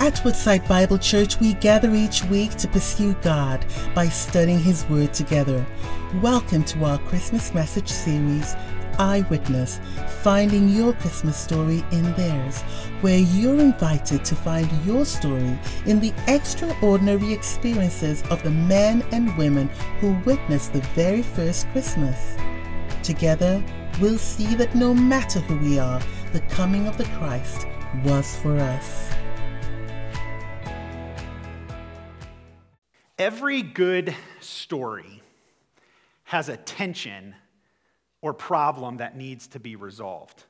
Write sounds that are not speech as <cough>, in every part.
At Woodside Bible Church, we gather each week to pursue God by studying His Word together. Welcome to our Christmas message series, Eyewitness Finding Your Christmas Story in Theirs, where you're invited to find your story in the extraordinary experiences of the men and women who witnessed the very first Christmas. Together, we'll see that no matter who we are, the coming of the Christ was for us. Every good story has a tension or problem that needs to be resolved.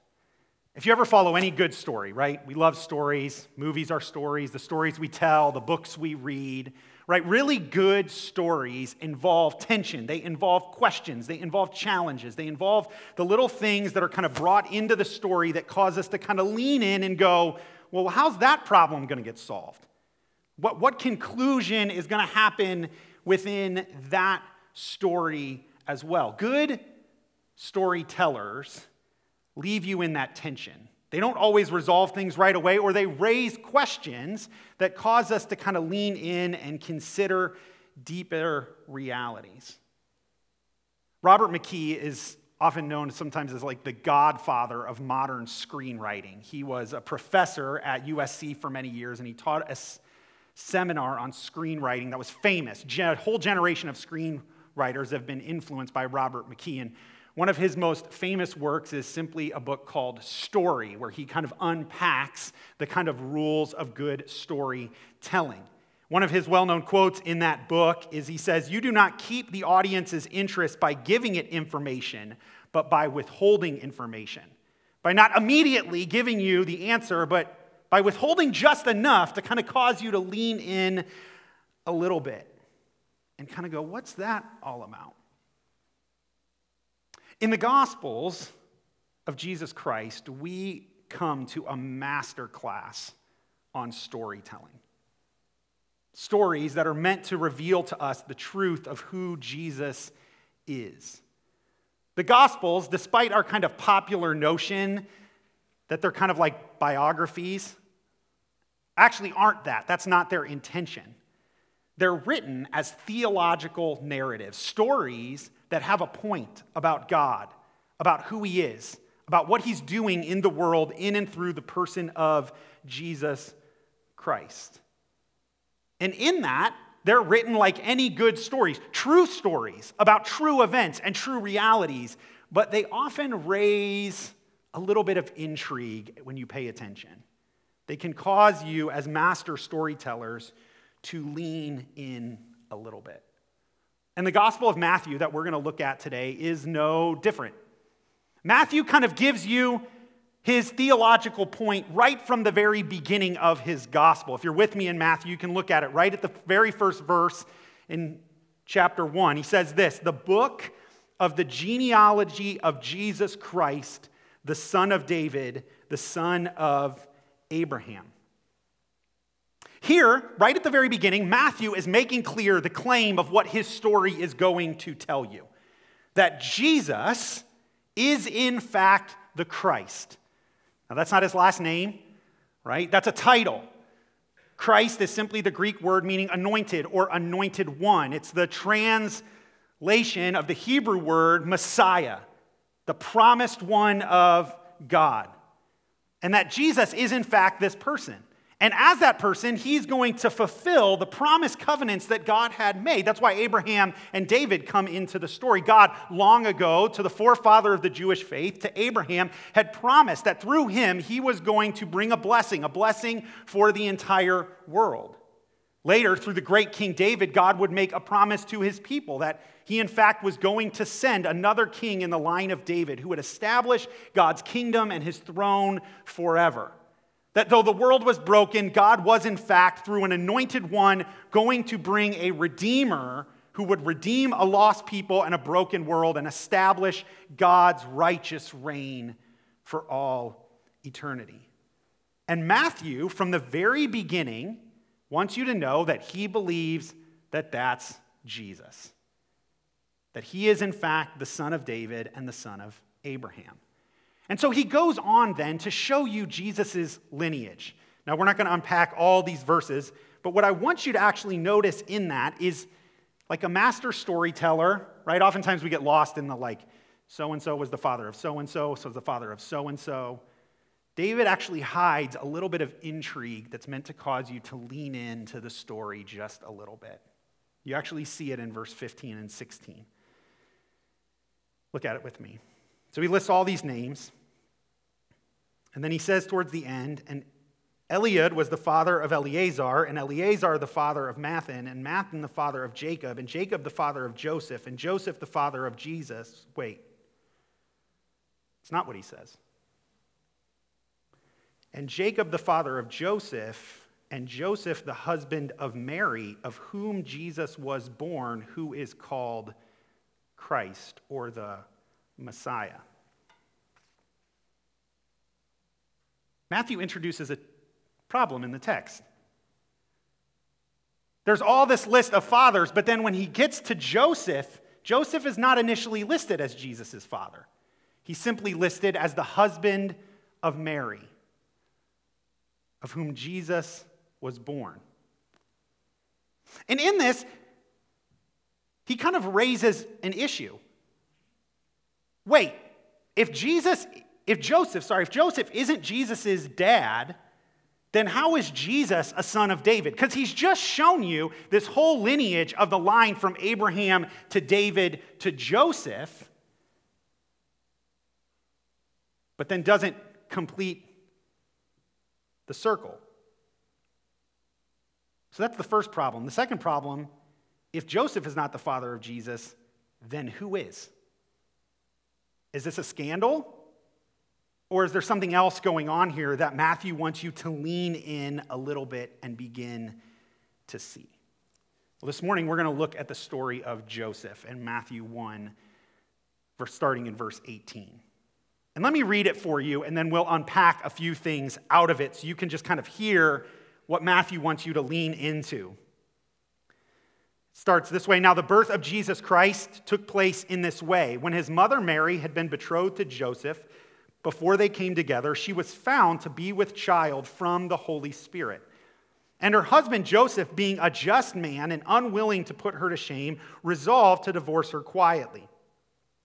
If you ever follow any good story, right? We love stories. Movies are stories, the stories we tell, the books we read, right? Really good stories involve tension. They involve questions. They involve challenges. They involve the little things that are kind of brought into the story that cause us to kind of lean in and go, well, how's that problem going to get solved? What, what conclusion is going to happen within that story as well? Good storytellers leave you in that tension. They don't always resolve things right away, or they raise questions that cause us to kind of lean in and consider deeper realities. Robert McKee is often known sometimes as like the godfather of modern screenwriting. He was a professor at USC for many years, and he taught a seminar on screenwriting that was famous. A whole generation of screenwriters have been influenced by Robert McKee. And one of his most famous works is simply a book called Story, where he kind of unpacks the kind of rules of good storytelling. One of his well known quotes in that book is he says, You do not keep the audience's interest by giving it information, but by withholding information. By not immediately giving you the answer, but by withholding just enough to kind of cause you to lean in a little bit and kind of go, what's that all about? In the Gospels of Jesus Christ, we come to a master class on storytelling. Stories that are meant to reveal to us the truth of who Jesus is. The Gospels, despite our kind of popular notion that they're kind of like biographies, actually aren't that. That's not their intention. They're written as theological narratives, stories that have a point about God, about who He is, about what He's doing in the world in and through the person of Jesus Christ. And in that, they're written like any good stories, true stories about true events and true realities, but they often raise a little bit of intrigue when you pay attention. They can cause you, as master storytellers, to lean in a little bit. And the Gospel of Matthew that we're going to look at today is no different. Matthew kind of gives you his theological point right from the very beginning of his gospel. If you're with me in Matthew, you can look at it right at the very first verse in chapter 1. He says this The book of the genealogy of Jesus Christ, the son of David, the son of Abraham. Here, right at the very beginning, Matthew is making clear the claim of what his story is going to tell you that Jesus is, in fact, the Christ. Now, that's not his last name, right? That's a title. Christ is simply the Greek word meaning anointed or anointed one. It's the translation of the Hebrew word Messiah, the promised one of God and that Jesus is, in fact, this person. And as that person, he's going to fulfill the promised covenants that God had made. That's why Abraham and David come into the story. God, long ago, to the forefather of the Jewish faith, to Abraham, had promised that through him, he was going to bring a blessing, a blessing for the entire world. Later, through the great King David, God would make a promise to his people that he, in fact, was going to send another king in the line of David who would establish God's kingdom and his throne forever. That though the world was broken, God was, in fact, through an anointed one, going to bring a redeemer who would redeem a lost people and a broken world and establish God's righteous reign for all eternity. And Matthew, from the very beginning, wants you to know that he believes that that's Jesus. That he is, in fact, the son of David and the son of Abraham. And so he goes on then to show you Jesus' lineage. Now, we're not going to unpack all these verses, but what I want you to actually notice in that is like a master storyteller, right? Oftentimes we get lost in the like, so and so was the father of so and so, so the father of so and so. David actually hides a little bit of intrigue that's meant to cause you to lean into the story just a little bit. You actually see it in verse 15 and 16. Look at it with me. So he lists all these names. And then he says towards the end, and Eliud was the father of Eleazar, and Eleazar the father of Matthan, and Matthan the father of Jacob, and Jacob the father of Joseph, and Joseph the father of Jesus. Wait, it's not what he says. And Jacob the father of Joseph, and Joseph the husband of Mary, of whom Jesus was born, who is called Christ or the Messiah. Matthew introduces a problem in the text. There's all this list of fathers, but then when he gets to Joseph, Joseph is not initially listed as Jesus' father. He's simply listed as the husband of Mary, of whom Jesus was born. And in this, he kind of raises an issue. Wait, if Jesus, if Joseph, sorry, if Joseph isn't Jesus' dad, then how is Jesus a son of David? Because he's just shown you this whole lineage of the line from Abraham to David to Joseph, but then doesn't complete the circle. So that's the first problem. The second problem if Joseph is not the father of Jesus, then who is? Is this a scandal? Or is there something else going on here that Matthew wants you to lean in a little bit and begin to see? Well, this morning we're going to look at the story of Joseph in Matthew 1, starting in verse 18. And let me read it for you, and then we'll unpack a few things out of it so you can just kind of hear what Matthew wants you to lean into starts this way Now, the birth of Jesus Christ took place in this way. When his mother Mary had been betrothed to Joseph, before they came together, she was found to be with child from the Holy Spirit. And her husband Joseph, being a just man and unwilling to put her to shame, resolved to divorce her quietly.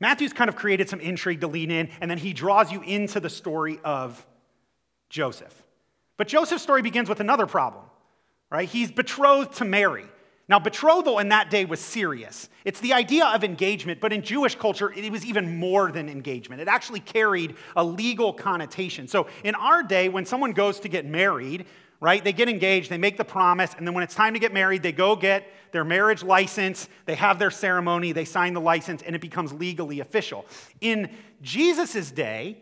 Matthew's kind of created some intrigue to lean in, and then he draws you into the story of Joseph. But Joseph's story begins with another problem, right? He's betrothed to Mary. Now, betrothal in that day was serious. It's the idea of engagement, but in Jewish culture, it was even more than engagement. It actually carried a legal connotation. So, in our day, when someone goes to get married, right? They get engaged, they make the promise, and then when it's time to get married, they go get their marriage license, they have their ceremony, they sign the license, and it becomes legally official. In Jesus' day,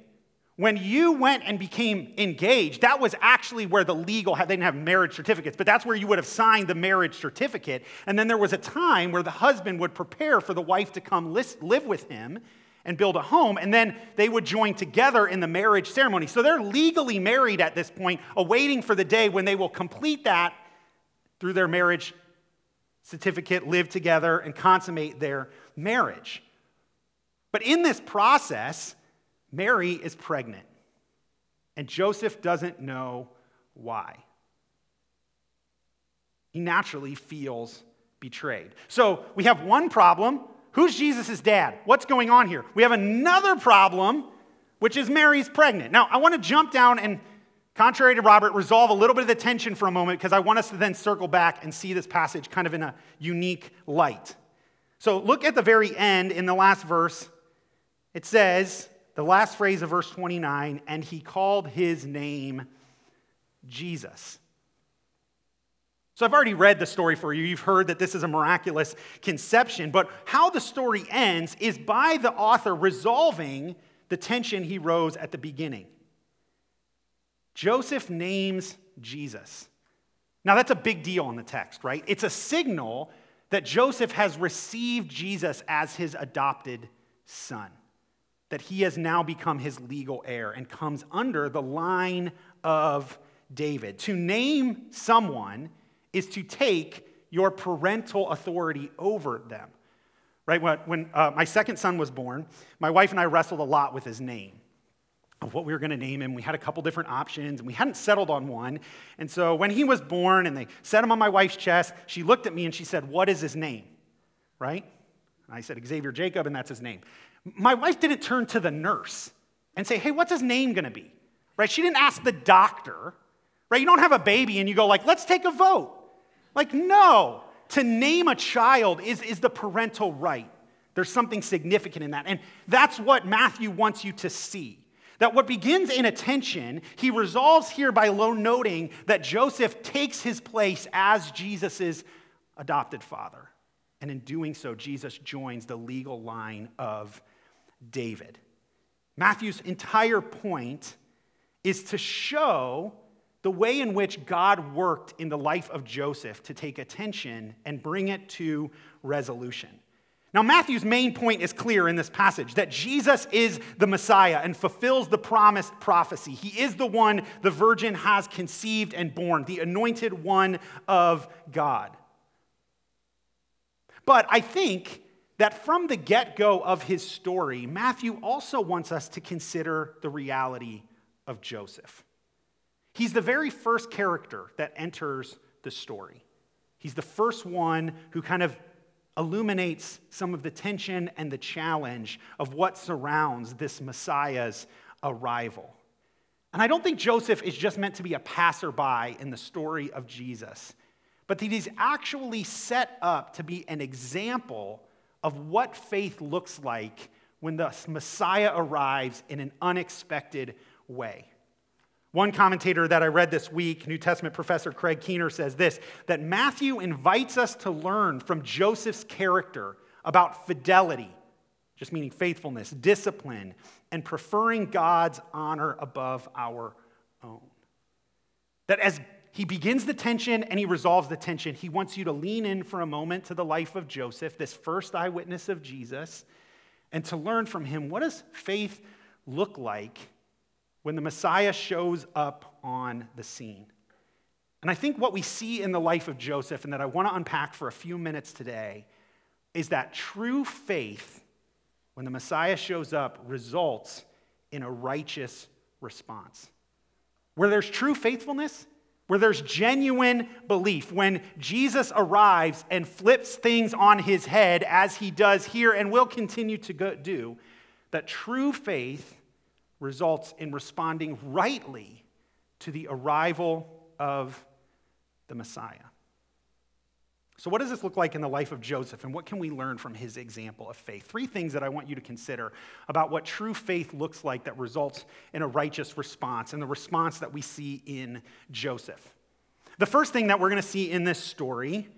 when you went and became engaged, that was actually where the legal, they didn't have marriage certificates, but that's where you would have signed the marriage certificate. And then there was a time where the husband would prepare for the wife to come live with him and build a home, and then they would join together in the marriage ceremony. So they're legally married at this point, awaiting for the day when they will complete that through their marriage certificate, live together, and consummate their marriage. But in this process, Mary is pregnant, and Joseph doesn't know why. He naturally feels betrayed. So we have one problem Who's Jesus' dad? What's going on here? We have another problem, which is Mary's pregnant. Now, I want to jump down and, contrary to Robert, resolve a little bit of the tension for a moment because I want us to then circle back and see this passage kind of in a unique light. So, look at the very end in the last verse. It says, the last phrase of verse 29, and he called his name Jesus. So I've already read the story for you. You've heard that this is a miraculous conception, but how the story ends is by the author resolving the tension he rose at the beginning. Joseph names Jesus. Now, that's a big deal in the text, right? It's a signal that Joseph has received Jesus as his adopted son, that he has now become his legal heir and comes under the line of David. To name someone is to take your parental authority over them. Right? When, when uh, my second son was born, my wife and I wrestled a lot with his name of what we were going to name him. We had a couple different options, and we hadn't settled on one. And so when he was born and they set him on my wife's chest, she looked at me and she said, What is his name? Right? And I said, Xavier Jacob, and that's his name. My wife didn't turn to the nurse and say, Hey, what's his name going to be? Right? She didn't ask the doctor. Right? You don't have a baby and you go, like, let's take a vote. Like, no. To name a child is, is the parental right. There's something significant in that. And that's what Matthew wants you to see. That what begins in attention, he resolves here by noting that Joseph takes his place as Jesus' adopted father. And in doing so, Jesus joins the legal line of David. Matthew's entire point is to show the way in which God worked in the life of Joseph to take attention and bring it to resolution. Now, Matthew's main point is clear in this passage that Jesus is the Messiah and fulfills the promised prophecy. He is the one the virgin has conceived and born, the anointed one of God. But I think that from the get go of his story, Matthew also wants us to consider the reality of Joseph. He's the very first character that enters the story. He's the first one who kind of illuminates some of the tension and the challenge of what surrounds this Messiah's arrival. And I don't think Joseph is just meant to be a passerby in the story of Jesus, but that he's actually set up to be an example of what faith looks like when the Messiah arrives in an unexpected way. One commentator that I read this week, New Testament professor Craig Keener, says this that Matthew invites us to learn from Joseph's character about fidelity, just meaning faithfulness, discipline, and preferring God's honor above our own. That as he begins the tension and he resolves the tension, he wants you to lean in for a moment to the life of Joseph, this first eyewitness of Jesus, and to learn from him what does faith look like when the Messiah shows up on the scene. And I think what we see in the life of Joseph, and that I want to unpack for a few minutes today, is that true faith, when the Messiah shows up, results in a righteous response. Where there's true faithfulness, where there's genuine belief, when Jesus arrives and flips things on his head, as he does here and will continue to do, that true faith results in responding rightly to the arrival of the Messiah. So, what does this look like in the life of Joseph, and what can we learn from his example of faith? Three things that I want you to consider about what true faith looks like that results in a righteous response, and the response that we see in Joseph. The first thing that we're going to see in this story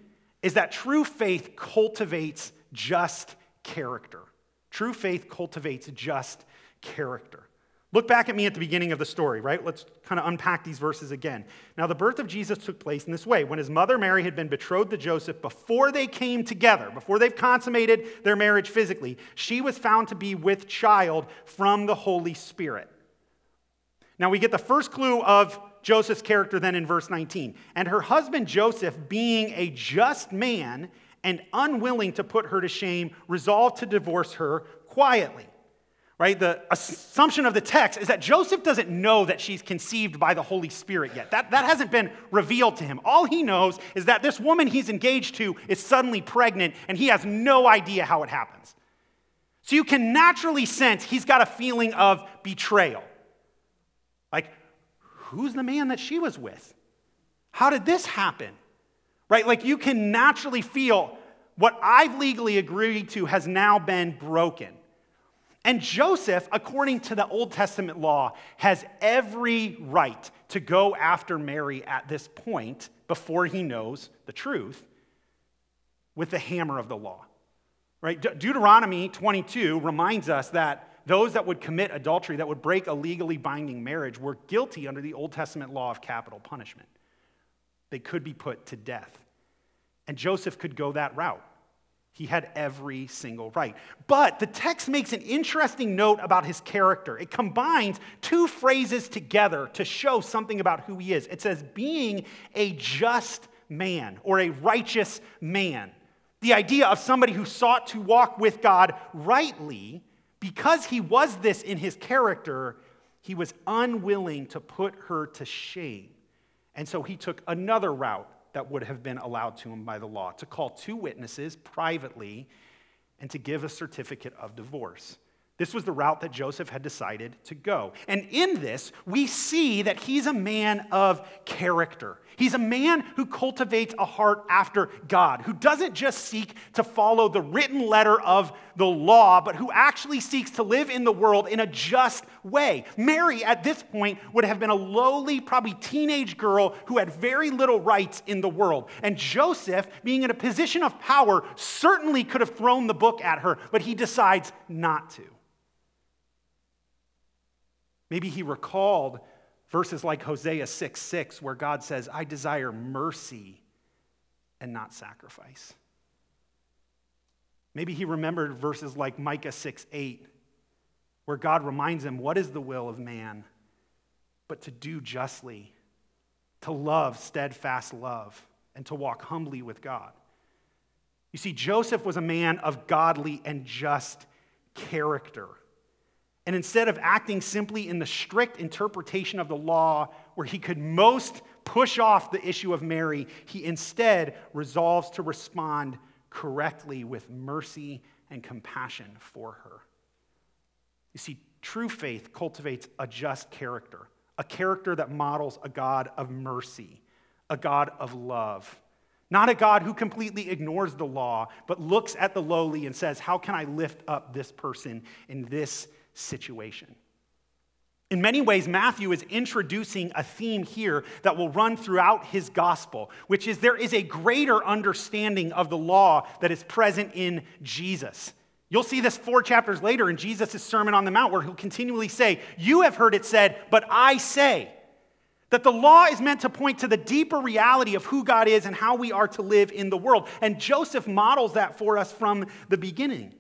is that true faith cultivates just character. True faith cultivates just character. Look back at me at the beginning of the story, right? Let's kind of unpack these verses again. Now, the birth of Jesus took place in this way. When his mother Mary had been betrothed to Joseph, before they came together, before they've consummated their marriage physically, she was found to be with child from the Holy Spirit. Now, we get the first clue of Joseph's character then in verse 19. And her husband Joseph, being a just man and unwilling to put her to shame, resolved to divorce her quietly right? The assumption of the text is that Joseph doesn't know that she's conceived by the Holy Spirit yet. That, that hasn't been revealed to him. All he knows is that this woman he's engaged to is suddenly pregnant, and he has no idea how it happens. So you can naturally sense he's got a feeling of betrayal. Like, who's the man that she was with? How did this happen? Right? Like, you can naturally feel what I've legally agreed to has now been broken. And Joseph, according to the Old Testament law, has every right to go after Mary at this point before he knows the truth with the hammer of the law. Right? De- Deuteronomy 22 reminds us that those that would commit adultery, that would break a legally binding marriage, were guilty under the Old Testament law of capital punishment. They could be put to death. And Joseph could go that route. He had every single right. But the text makes an interesting note about his character. It combines two phrases together to show something about who he is. It says, being a just man or a righteous man. The idea of somebody who sought to walk with God rightly, because he was this in his character, he was unwilling to put her to shame. And so he took another route that would have been allowed to him by the law to call two witnesses privately and to give a certificate of divorce. This was the route that Joseph had decided to go. And in this, we see that he's a man of character. He's a man who cultivates a heart after God, who doesn't just seek to follow the written letter of the law, but who actually seeks to live in the world in a just way. Mary, at this point, would have been a lowly, probably teenage girl who had very little rights in the world. And Joseph, being in a position of power, certainly could have thrown the book at her, but he decides not to. Maybe he recalled verses like Hosea 6 6, where God says, I desire mercy and not sacrifice. Maybe he remembered verses like Micah 6 8, where God reminds him, What is the will of man? But to do justly, to love steadfast love, and to walk humbly with God. You see, Joseph was a man of godly and just character. And instead of acting simply in the strict interpretation of the law, where he could most push off the issue of Mary, he instead resolves to respond correctly with mercy and compassion for her. You see, true faith cultivates a just character, a character that models a God of mercy, a God of love. Not a God who completely ignores the law, but looks at the lowly and says, How can I lift up this person in this situation. In many ways, Matthew is introducing a theme here that will run throughout his gospel, which is there is a greater understanding of the law that is present in Jesus. You'll see this four chapters later in Jesus' Sermon on the Mount, where he'll continually say, You have heard it said, but I say. That the law is meant to point to the deeper reality of who God is and how we are to live in the world. And Joseph models that for us from the beginning.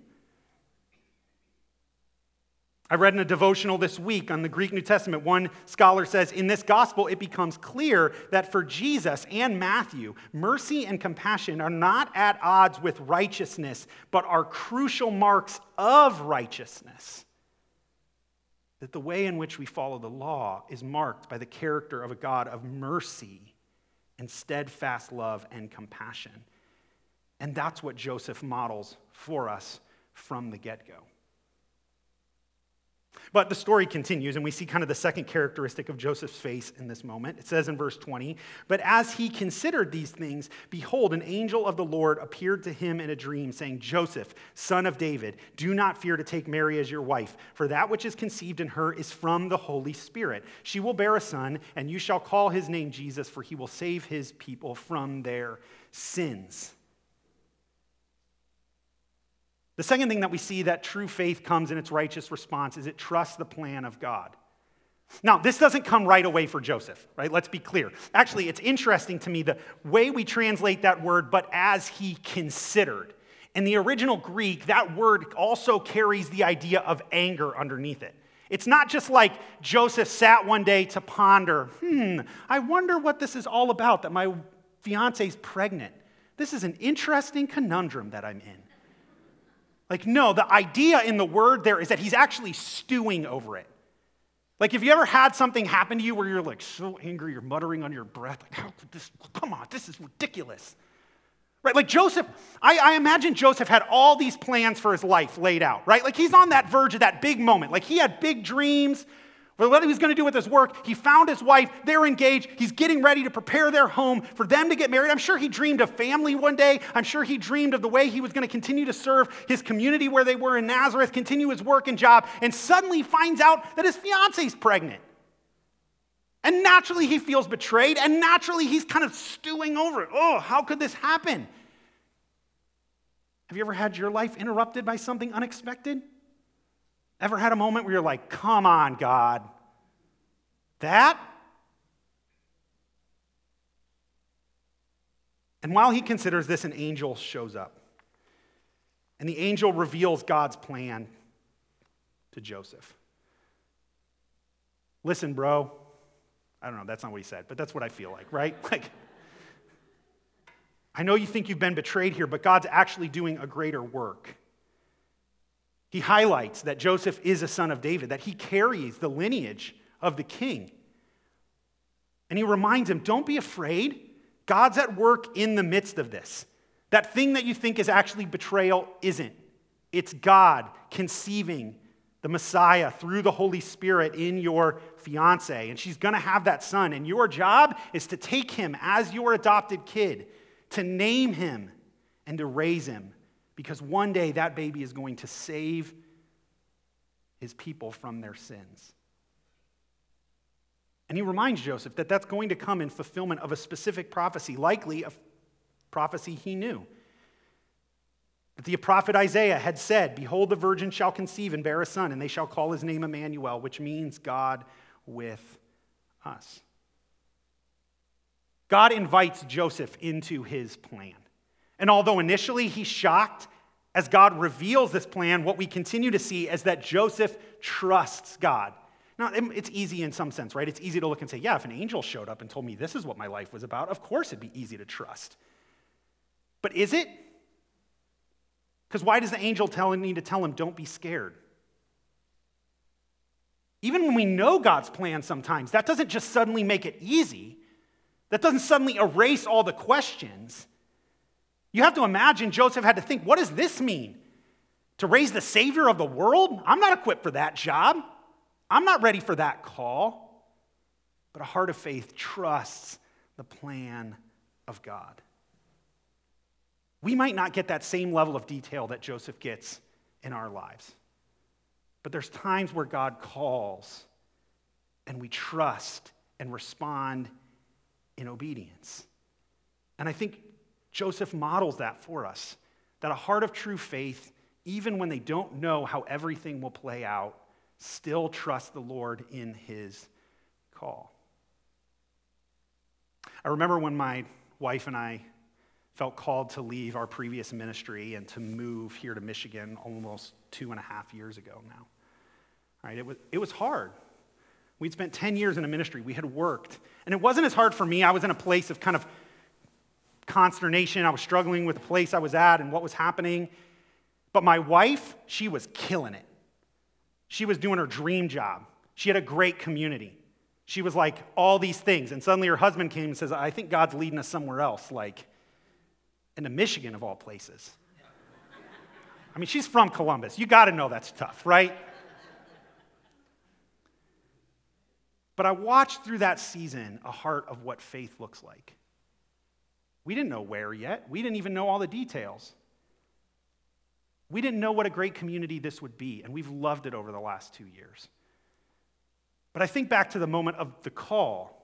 I read in a devotional this week on the Greek New Testament. One scholar says, In this gospel, it becomes clear that for Jesus and Matthew, mercy and compassion are not at odds with righteousness, but are crucial marks of righteousness. That the way in which we follow the law is marked by the character of a God of mercy and steadfast love and compassion. And that's what Joseph models for us from the get go. But the story continues, and we see kind of the second characteristic of Joseph's face in this moment. It says in verse 20, But as he considered these things, behold, an angel of the Lord appeared to him in a dream, saying, Joseph, son of David, do not fear to take Mary as your wife, for that which is conceived in her is from the Holy Spirit. She will bear a son, and you shall call his name Jesus, for he will save his people from their sins. The second thing that we see that true faith comes in its righteous response is it trusts the plan of God. Now, this doesn't come right away for Joseph, right? Let's be clear. Actually, it's interesting to me the way we translate that word, but as he considered. In the original Greek, that word also carries the idea of anger underneath it. It's not just like Joseph sat one day to ponder, hmm, I wonder what this is all about that my fiance's pregnant. This is an interesting conundrum that I'm in. Like, no, the idea in the word there is that he's actually stewing over it. Like, if you ever had something happen to you where you're like so angry, you're muttering under your breath, like, how could this, come on, this is ridiculous. Right? Like Joseph, I, I, imagine Joseph had all these plans for his life laid out, right? Like he's on that verge of that big moment. Like he had big dreams. For what he was going to do with his work. He found his wife, they're engaged, he's getting ready to prepare their home for them to get married. I'm sure he dreamed of family one day. I'm sure he dreamed of the way he was going to continue to serve his community where they were in Nazareth, continue his work and job, and suddenly finds out that his fiance's pregnant. And naturally, he feels betrayed, and naturally, he's kind of stewing over it. Oh, how could this happen? Have you ever had your life interrupted by something unexpected? Ever had a moment where you're like, come on, God? That? And while he considers this, an angel shows up. And the angel reveals God's plan to Joseph. Listen, bro. I don't know, that's not what he said, but that's what I feel like, right? <laughs> Like, I know you think you've been betrayed here, but God's actually doing a greater work. He highlights that Joseph is a son of David, that he carries the lineage of the king. And he reminds him don't be afraid. God's at work in the midst of this. That thing that you think is actually betrayal isn't. It's God conceiving the Messiah through the Holy Spirit in your fiance. And she's going to have that son. And your job is to take him as your adopted kid, to name him, and to raise him because one day that baby is going to save his people from their sins. And he reminds Joseph that that's going to come in fulfillment of a specific prophecy, likely a prophecy he knew. That the prophet Isaiah had said, Behold, the virgin shall conceive and bear a son, and they shall call his name Emmanuel, which means God with us. God invites Joseph into his plan. And although initially he's shocked, as God reveals this plan, what we continue to see is that Joseph trusts God. Now, it's easy in some sense, right? It's easy to look and say, yeah, if an angel showed up and told me this is what my life was about, of course it'd be easy to trust. But is it? Because why does the angel tell, need to tell him, don't be scared? Even when we know God's plan sometimes, that doesn't just suddenly make it easy. That doesn't suddenly erase all the questions. You have to imagine Joseph had to think, what does this mean? To raise the Savior of the world? I'm not equipped for that job. I'm not ready for that call. But a heart of faith trusts the plan of God. We might not get that same level of detail that Joseph gets in our lives. But there's times where God calls and we trust and respond in obedience. And I think Joseph models that for us that a heart of true faith, even when they don't know how everything will play out, still trust the Lord in his call. I remember when my wife and I felt called to leave our previous ministry and to move here to Michigan almost two and a half years ago now. Right? It, was, it was hard. We'd spent 10 years in a ministry, we had worked. And it wasn't as hard for me. I was in a place of kind of consternation. I was struggling with the place I was at and what was happening. But my wife, she was killing it. She was doing her dream job. She had a great community. She was like all these things. And suddenly her husband came and says, I think God's leading us somewhere else, like into Michigan of all places. I mean, she's from Columbus. You got to know that's tough, right? But I watched through that season a heart of what faith looks like. We didn't know where yet. We didn't even know all the details. We didn't know what a great community this would be, and we've loved it over the last two years. But I think back to the moment of the call.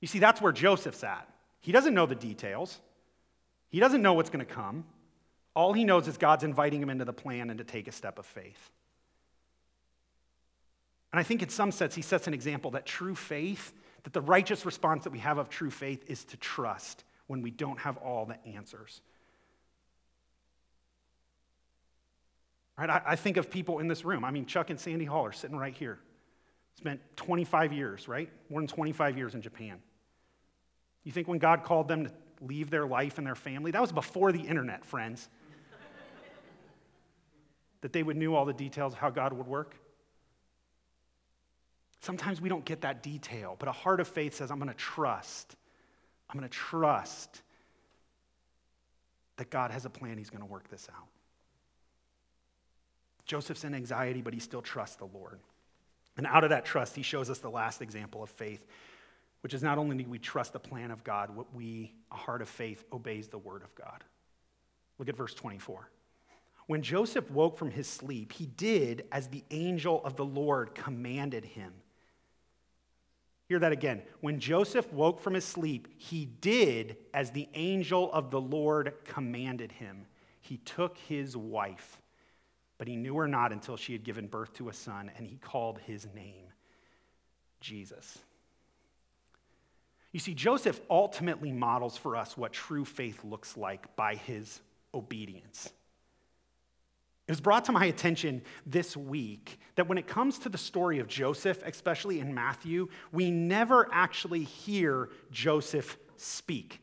You see, that's where Joseph's at. He doesn't know the details, he doesn't know what's going to come. All he knows is God's inviting him into the plan and to take a step of faith. And I think in some sense, he sets an example that true faith that the righteous response that we have of true faith is to trust when we don't have all the answers. Right? I, I think of people in this room. I mean, Chuck and Sandy Hall are sitting right here. Spent 25 years, right? More than 25 years in Japan. You think when God called them to leave their life and their family, that was before the internet, friends. <laughs> that they would know all the details of how God would work? Sometimes we don't get that detail, but a heart of faith says, I'm going to trust. I'm going to trust that God has a plan, He's going to work this out. Joseph's in anxiety, but he still trusts the Lord. And out of that trust, he shows us the last example of faith, which is not only do we trust the plan of God, what we, a heart of faith, obeys the word of God. Look at verse 24. When Joseph woke from his sleep, he did as the angel of the Lord commanded him. Hear that again. When Joseph woke from his sleep, he did as the angel of the Lord commanded him. He took his wife but he knew her not until she had given birth to a son, and he called his name Jesus. You see, Joseph ultimately models for us what true faith looks like by his obedience. It was brought to my attention this week that when it comes to the story of Joseph, especially in Matthew, we never actually hear Joseph speak.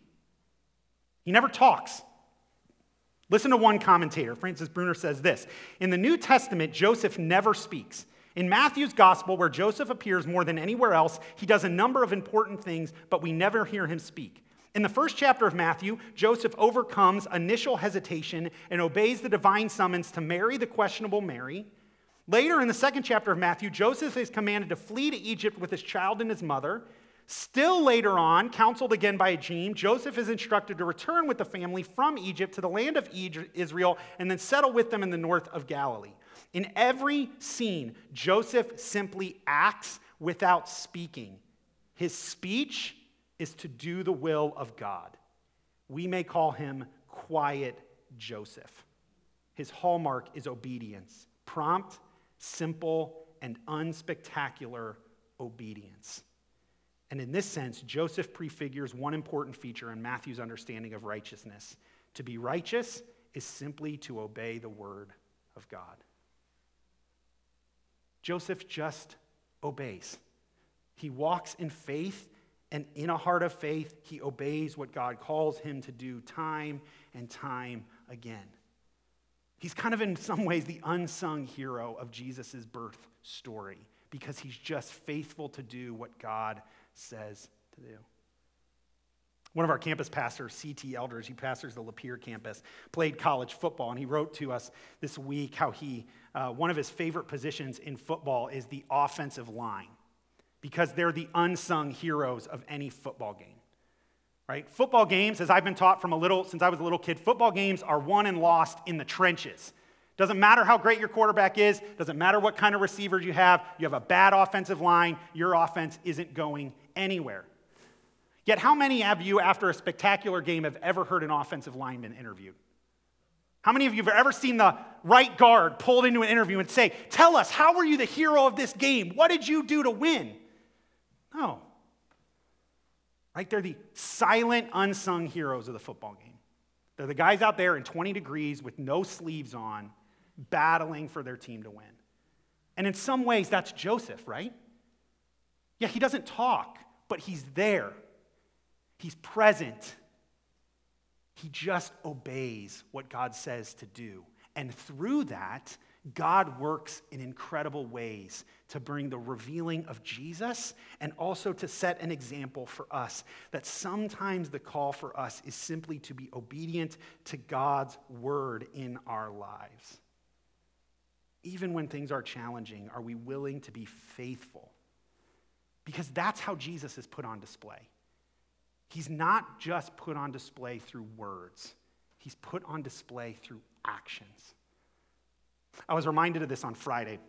He never talks. Listen to one commentator. Francis Bruner says this In the New Testament, Joseph never speaks. In Matthew's gospel, where Joseph appears more than anywhere else, he does a number of important things, but we never hear him speak. In the first chapter of Matthew, Joseph overcomes initial hesitation and obeys the divine summons to marry the questionable Mary. Later in the second chapter of Matthew, Joseph is commanded to flee to Egypt with his child and his mother. Still later on, counseled again by a dream, Joseph is instructed to return with the family from Egypt to the land of Israel and then settle with them in the north of Galilee. In every scene, Joseph simply acts without speaking. His speech is to do the will of God. We may call him quiet Joseph. His hallmark is obedience prompt, simple, and unspectacular obedience. And in this sense, Joseph prefigures one important feature in Matthew's understanding of righteousness. To be righteous is simply to obey the word of God. Joseph just obeys. He walks in faith, and in a heart of faith, he obeys what God calls him to do time and time again. He's kind of, in some ways, the unsung hero of Jesus' birth story because he's just faithful to do what God says to do. One of our campus pastors, C.T. Elders, he pastors the Lapeer campus, played college football, and he wrote to us this week how he, uh, one of his favorite positions in football is the offensive line because they're the unsung heroes of any football game. Right? Football games, as I've been taught from a little since I was a little kid, football games are won and lost in the trenches. Doesn't matter how great your quarterback is, doesn't matter what kind of receivers you have, you have a bad offensive line, your offense isn't going anywhere. Yet, how many of you, after a spectacular game, have ever heard an offensive lineman interviewed? How many of you have ever seen the right guard pulled into an interview and say, Tell us, how were you the hero of this game? What did you do to win? No. Right? They're the silent, unsung heroes of the football game. They're the guys out there in 20 degrees with no sleeves on battling for their team to win. And in some ways, that's Joseph, right? Yeah, he doesn't talk, but he's there. He's present. He just obeys what God says to do. And through that, God works in incredible ways to bring the revealing of Jesus and also to set an example for us that sometimes the call for us is simply to be obedient to God's word in our lives. Even when things are challenging, are we willing to be faithful? Because that's how Jesus is put on display. He's not just put on display through words, he's put on display through actions. I was reminded of this on Friday.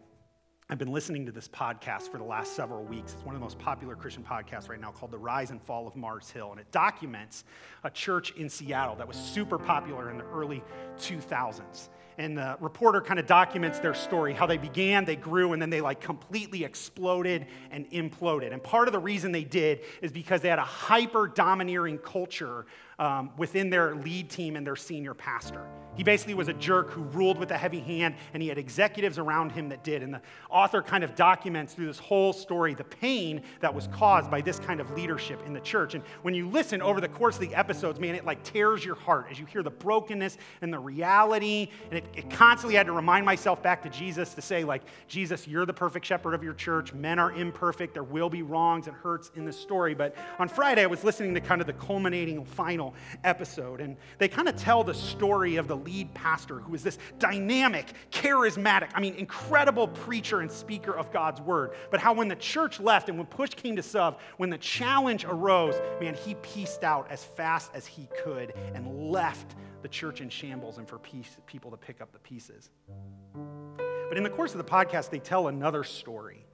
I've been listening to this podcast for the last several weeks. It's one of the most popular Christian podcasts right now called The Rise and Fall of Mars Hill. And it documents a church in Seattle that was super popular in the early 2000s and the reporter kind of documents their story how they began they grew and then they like completely exploded and imploded and part of the reason they did is because they had a hyper domineering culture um, within their lead team and their senior pastor. He basically was a jerk who ruled with a heavy hand, and he had executives around him that did. And the author kind of documents through this whole story the pain that was caused by this kind of leadership in the church. And when you listen over the course of the episodes, man, it like tears your heart as you hear the brokenness and the reality, and it it constantly had to remind myself back to Jesus to say, like, Jesus, you're the perfect shepherd of your church. Men are imperfect. There will be wrongs and hurts in the story. But on Friday, I was listening to kind of the culminating final episode, and they kind of tell the story of the lead pastor who is this dynamic, charismatic, I mean, incredible preacher and speaker of God's word. But how when the church left and when push came to shove, when the challenge arose, man, he peaced out as fast as he could and left the church in shambles and for peace, people to pick up the pieces. But in the course of the podcast, they tell another story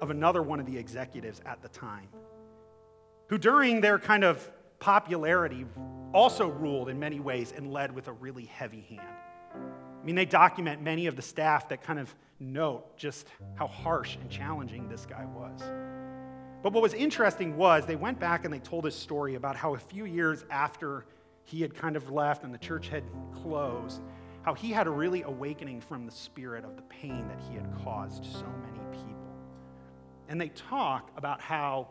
of another one of the executives at the time, who during their kind of popularity also ruled in many ways and led with a really heavy hand. I mean, they document many of the staff that kind of note just how harsh and challenging this guy was. But what was interesting was they went back and they told this story about how a few years after he had kind of left and the church had closed, how he had a really awakening from the spirit of the pain that he had caused so many people. And they talk about how,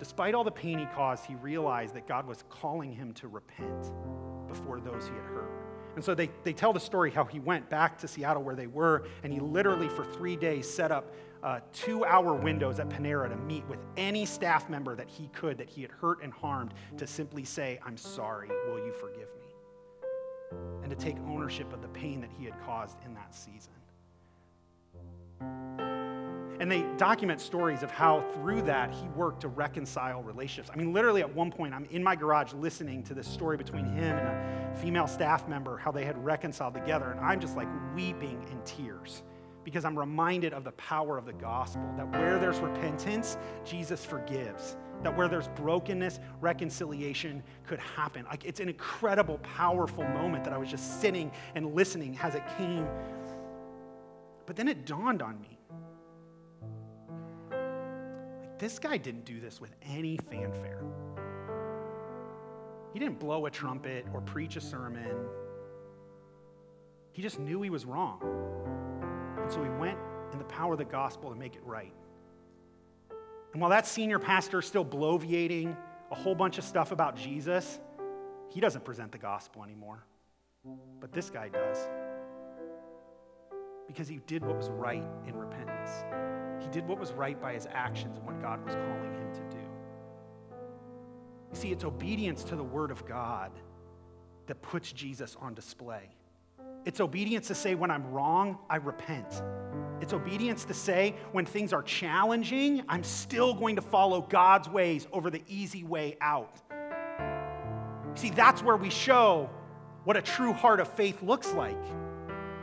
despite all the pain he caused, he realized that God was calling him to repent before those he had hurt. And so they, they tell the story how he went back to Seattle where they were, and he literally, for three days, set up uh, two hour windows at Panera to meet with any staff member that he could that he had hurt and harmed to simply say, I'm sorry, will you forgive me? And to take ownership of the pain that he had caused in that season. And they document stories of how through that he worked to reconcile relationships. I mean, literally at one point, I'm in my garage listening to this story between him and a female staff member, how they had reconciled together. And I'm just like weeping in tears because I'm reminded of the power of the gospel that where there's repentance, Jesus forgives. That where there's brokenness, reconciliation could happen. Like it's an incredible, powerful moment that I was just sitting and listening as it came. But then it dawned on me. Like this guy didn't do this with any fanfare. He didn't blow a trumpet or preach a sermon. He just knew he was wrong. And so he went in the power of the gospel to make it right. And while that senior pastor is still bloviating a whole bunch of stuff about Jesus, he doesn't present the gospel anymore. But this guy does. Because he did what was right in repentance. He did what was right by his actions and what God was calling him to do. You see, it's obedience to the word of God that puts Jesus on display. It's obedience to say, when I'm wrong, I repent. It's obedience to say, when things are challenging, I'm still going to follow God's ways over the easy way out. See, that's where we show what a true heart of faith looks like.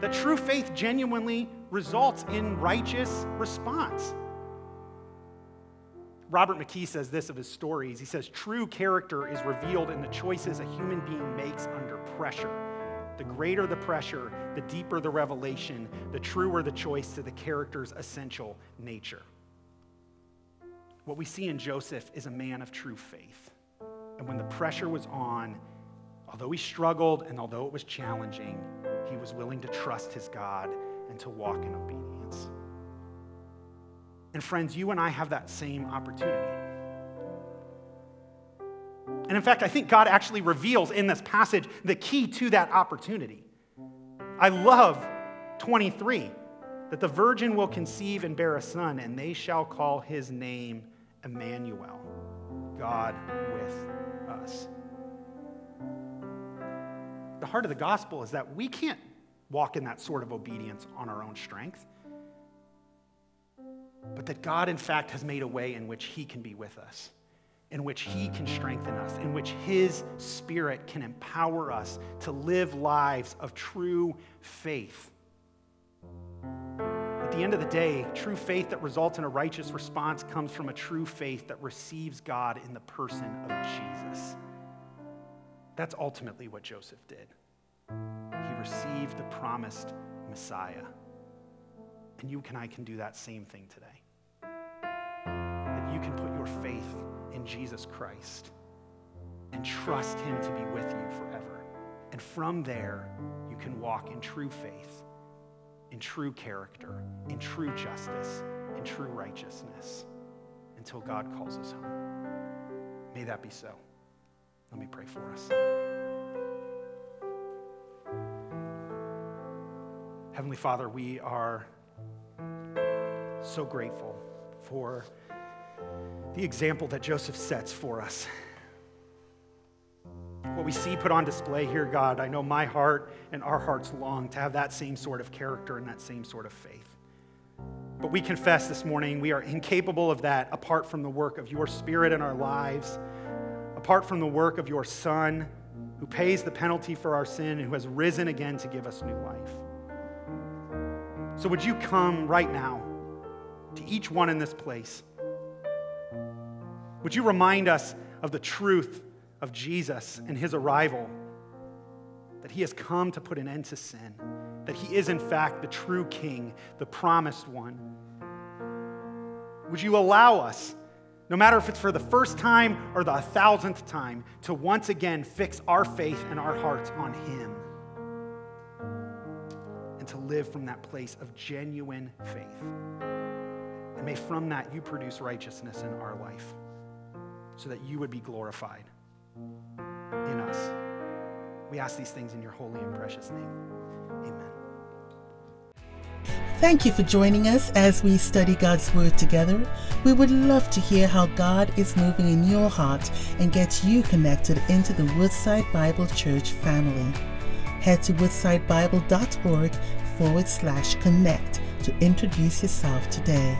That true faith genuinely results in righteous response. Robert McKee says this of his stories. He says, True character is revealed in the choices a human being makes under pressure. The greater the pressure, the deeper the revelation, the truer the choice to the character's essential nature. What we see in Joseph is a man of true faith. And when the pressure was on, although he struggled and although it was challenging, he was willing to trust his God and to walk in obedience. And friends, you and I have that same opportunity. And in fact, I think God actually reveals in this passage the key to that opportunity. I love 23 that the virgin will conceive and bear a son, and they shall call his name Emmanuel, God with us. The heart of the gospel is that we can't walk in that sort of obedience on our own strength, but that God, in fact, has made a way in which he can be with us in which He can strengthen us, in which His Spirit can empower us to live lives of true faith. At the end of the day, true faith that results in a righteous response comes from a true faith that receives God in the person of Jesus. That's ultimately what Joseph did. He received the promised Messiah. And you and I can do that same thing today. That you can put your faith in Jesus Christ and trust Him to be with you forever. And from there, you can walk in true faith, in true character, in true justice, in true righteousness until God calls us home. May that be so. Let me pray for us. Heavenly Father, we are so grateful for the example that Joseph sets for us. What we see put on display here, God, I know my heart and our hearts long to have that same sort of character and that same sort of faith. But we confess this morning we are incapable of that apart from the work of your Spirit in our lives, apart from the work of your Son, who pays the penalty for our sin and who has risen again to give us new life. So, would you come right now to each one in this place? Would you remind us of the truth of Jesus and his arrival? That he has come to put an end to sin, that he is, in fact, the true king, the promised one. Would you allow us, no matter if it's for the first time or the thousandth time, to once again fix our faith and our hearts on him and to live from that place of genuine faith? And may from that you produce righteousness in our life so that you would be glorified in us. We ask these things in your holy and precious name. Amen. Thank you for joining us as we study God's Word together. We would love to hear how God is moving in your heart and get you connected into the Woodside Bible Church family. Head to woodsidebible.org forward slash connect to introduce yourself today.